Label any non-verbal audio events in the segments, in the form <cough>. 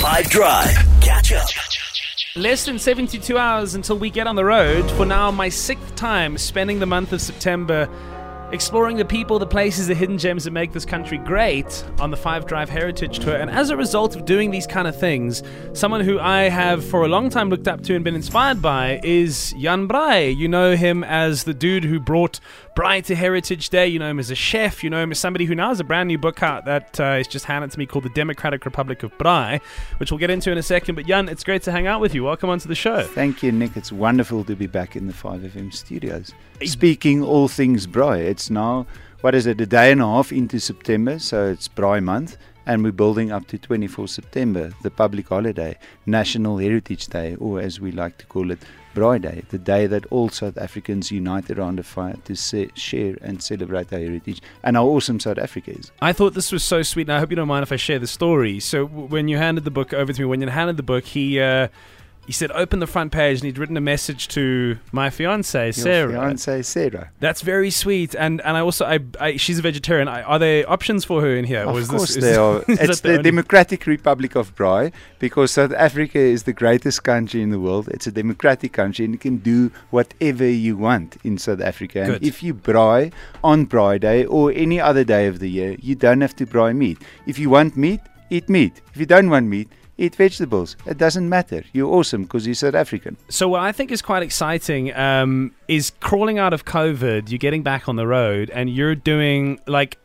5 Drive. Catch up. Less than 72 hours until we get on the road. For now, my sixth time spending the month of September exploring the people, the places, the hidden gems that make this country great on the Five Drive Heritage Tour. And as a result of doing these kind of things, someone who I have for a long time looked up to and been inspired by is Jan Braai. You know him as the dude who brought Braai to Heritage Day. You know him as a chef. You know him as somebody who now has a brand new book out that uh, is just handed to me called The Democratic Republic of Braai, which we'll get into in a second. But Jan, it's great to hang out with you. Welcome onto the show. Thank you, Nick. It's wonderful to be back in the 5FM studios. Speaking all things Braai, it's now, what is it, a day and a half into September, so it's Braai month, and we're building up to 24 September, the public holiday, National Heritage Day, or as we like to call it, Braai Day, the day that all South Africans unite around a fire to se- share and celebrate our heritage and how awesome South Africa is. I thought this was so sweet, and I hope you don't mind if I share the story. So, when you handed the book over to me, when you handed the book, he uh, he said, "Open the front page," and he'd written a message to my fiance Your Sarah. fiancée, Sarah. That's very sweet, and and I also I, I she's a vegetarian. I, are there options for her in here? Of or is course this, they is, are. <laughs> It's that the Democratic Republic of Braai because South Africa is the greatest country in the world. It's a democratic country and you can do whatever you want in South Africa. And Good. if you braai on Braai Day or any other day of the year, you don't have to braai meat. If you want meat, eat meat. If you don't want meat, eat vegetables. It doesn't matter. You're awesome because you're South African. So what I think is quite exciting um, is crawling out of COVID. You're getting back on the road, and you're doing like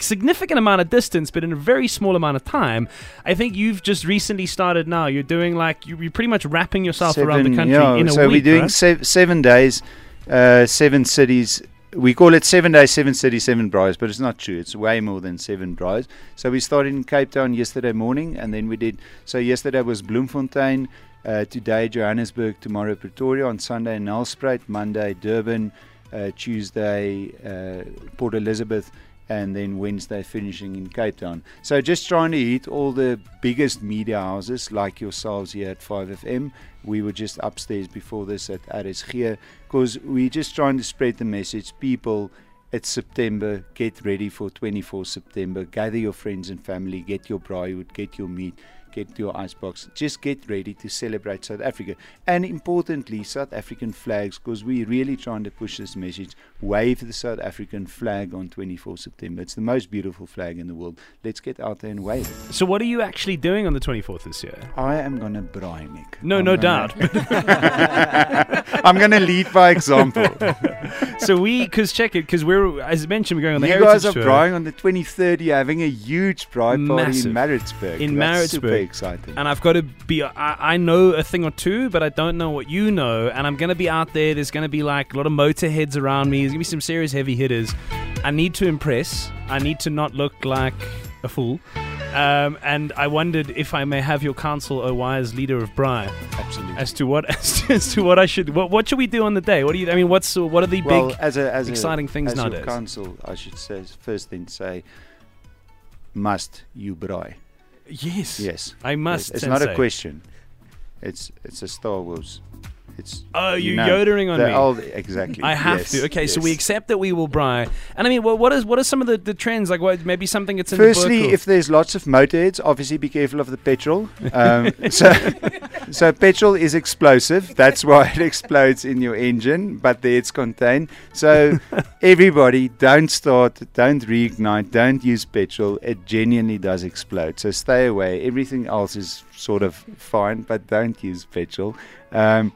significant amount of distance, but in a very small amount of time. I think you've just recently started now. You're doing like you- you're pretty much wrapping yourself around the Seven- country yeah, in a so week. we're doing right? se- seven days, uh, seven cities. We call it seven days, seven cities, seven brides, but it's not true. It's way more than seven brides. So we started in Cape Town yesterday morning, and then we did. So yesterday was Bloemfontein, uh, today Johannesburg, tomorrow Pretoria, on Sunday Nelspruit, Monday Durban, uh, Tuesday uh, Port Elizabeth, and then Wednesday finishing in Cape Town. So just trying to hit all the biggest media houses like yourselves here at 5FM. We were just upstairs before this at RSG because we're just trying to spread the message. People, it's September. Get ready for 24 September. Gather your friends and family. Get your braaiwood. Get your meat. Get to your icebox. Just get ready to celebrate South Africa. And importantly, South African flags because we're really trying to push this message. Wave the South African flag on 24 September. It's the most beautiful flag in the world. Let's get out there and wave it. So what are you actually doing on the 24th this year? I am going to braai, Nick. No, I'm no doubt. <laughs> I'm going to lead by example. <laughs> so we, because check it, because we're as I mentioned, we're going on the you guys are tour. on the 23rd. You're having a huge braai party Massive. in Maritzburg. In That's Maritzburg. Exciting. and I've got to be. I, I know a thing or two, but I don't know what you know. And I'm going to be out there. There's going to be like a lot of motorheads around me. There's going to be some serious heavy hitters. I need to impress. I need to not look like a fool. Um, and I wondered if I may have your counsel, O wise leader of Braai, Absolutely. as to what <laughs> as to, as to what I should. What, what should we do on the day? What do you? I mean, what's what are the well, big? as a, as exciting a, things as your nowadays? council, I should say first thing to say, must you braai? Yes, Yes. I must. It's not a question. It's it's a Star Wars. It's Oh, you you're know, yodeling on me. old- exactly. I have yes, to. Okay, so we accept that we will Braai. And I mean, what, what is what are some of the, the trends? Like, what maybe something that's in Firstly, the book if there's lots of motorheads, obviously be careful of the petrol. <laughs> Um, so, so petrol is explosive. That's why it <laughs> explodes in your engine, but there it's contained. So everybody, don't start, don't reignite, don't use petrol. It genuinely does explode. So stay away. Everything else is sort of fine, but don't use petrol. Um,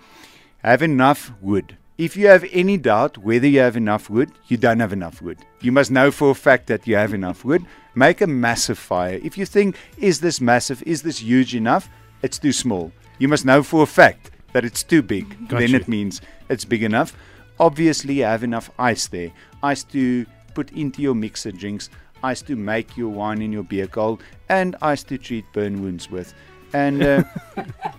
have enough wood. If you have any doubt whether you have enough wood, you don't have enough wood. You must know for a fact that you have enough wood. Make a massive fire. If you think, is this massive? Is this huge enough? It's too small. You must know for a fact that it's too big. Got then you. it means it's big enough. Obviously, you have enough ice there. Ice to put into your mixer drinks, ice to make your wine in your beer cold, and ice to treat burn wounds with. And uh,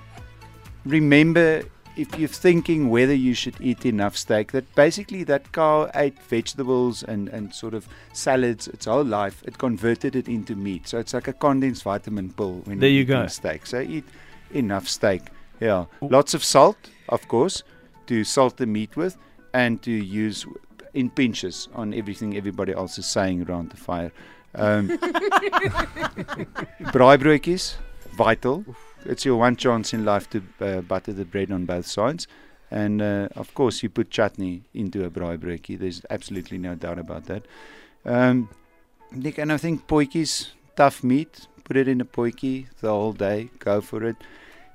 <laughs> remember if you're thinking whether you should eat enough steak that basically that cow ate vegetables and, and sort of salads its whole life it converted it into meat. So it's like a condensed vitamin pill when There you're you go. steak. So eat enough steak yeah. Lots of salt of course to salt the meat with and to use in pinches on everything everybody else is saying around the fire. Um, <laughs> braaibroodjies vital. It's your one chance in life to uh, butter the bread on both sides. And uh, of course, you put chutney into a braaibroodjie. There's absolutely no doubt about that. Um, Nick, and I think potjies, tough meat, put it in a potjie the whole day, go for it.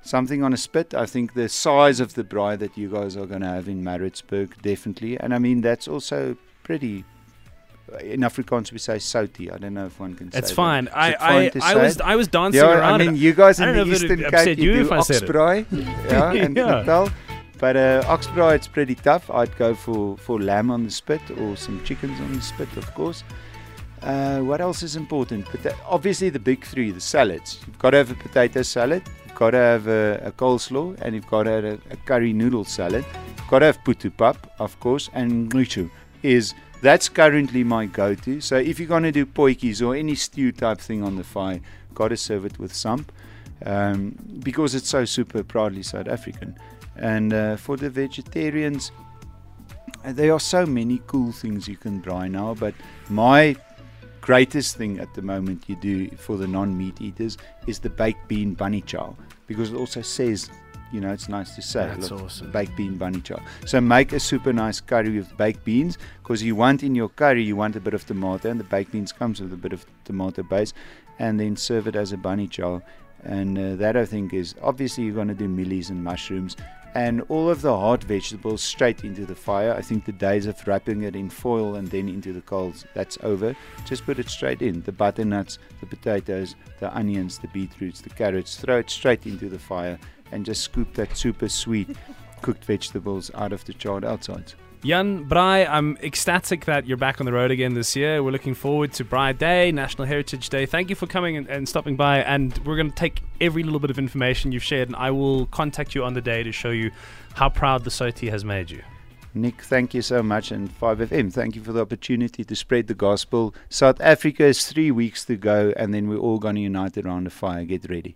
Something on a spit. I think the size of the braai that you guys are going to have in Maritzburg, definitely. And I mean, that's also pretty. In Afrikaans, we say sauti. I don't know if one can say It's fine. I, it fine I, I was? I was dancing Yeah, around. I mean, you guys I in don't the know if Eastern Cape, you you do I oxbraai, <laughs> yeah, and Yeah. Natal. But uh, oxbraai, it's pretty tough. I'd go for, for lamb on the spit or some chickens on the spit, of course. Uh, what else is important? But obviously, the big three, the salads. You've got to have a potato salad, you've got to have a, a coleslaw, and you've got to have a, a curry noodle salad. You've got to have putu pap, of course, and nguchu is that's currently my go-to. So if you're going to do potjies or any stew type thing on the fire, got to serve it with samp um, because it's so super proudly South African. And uh, for the vegetarians, there are so many cool things you can try now. But my greatest thing at the moment you do for the non-meat eaters is the baked bean bunny chow because it also says, you know, it's nice to say. That's look, awesome. Baked bean bunny chow. So make a super nice curry with baked beans because you want in your curry you want a bit of tomato and the baked beans comes with a bit of tomato base, and then serve it as a bunny chow. And uh, that I think is obviously you're going to do mielies and mushrooms and all of the hot vegetables straight into the fire. I think the days of wrapping it in foil and then into the coals that's over. Just put it straight in. The butternuts, the potatoes, the onions, the beetroots, the carrots. Throw it straight into the fire and just scoop that super sweet cooked vegetables out of the charred outsides. Jan Braai, I'm ecstatic that you're back on the road again this year. We're looking forward to Braai Day, National Heritage Day. Thank you for coming and, and stopping by. And we're going to take every little bit of information you've shared, and I will contact you on the day to show you how proud the Soti has made you. Nick, thank you so much. And 5FM, thank you for the opportunity to spread the gospel. South Africa is three weeks to go, and then we're all going to unite around the fire. Get ready.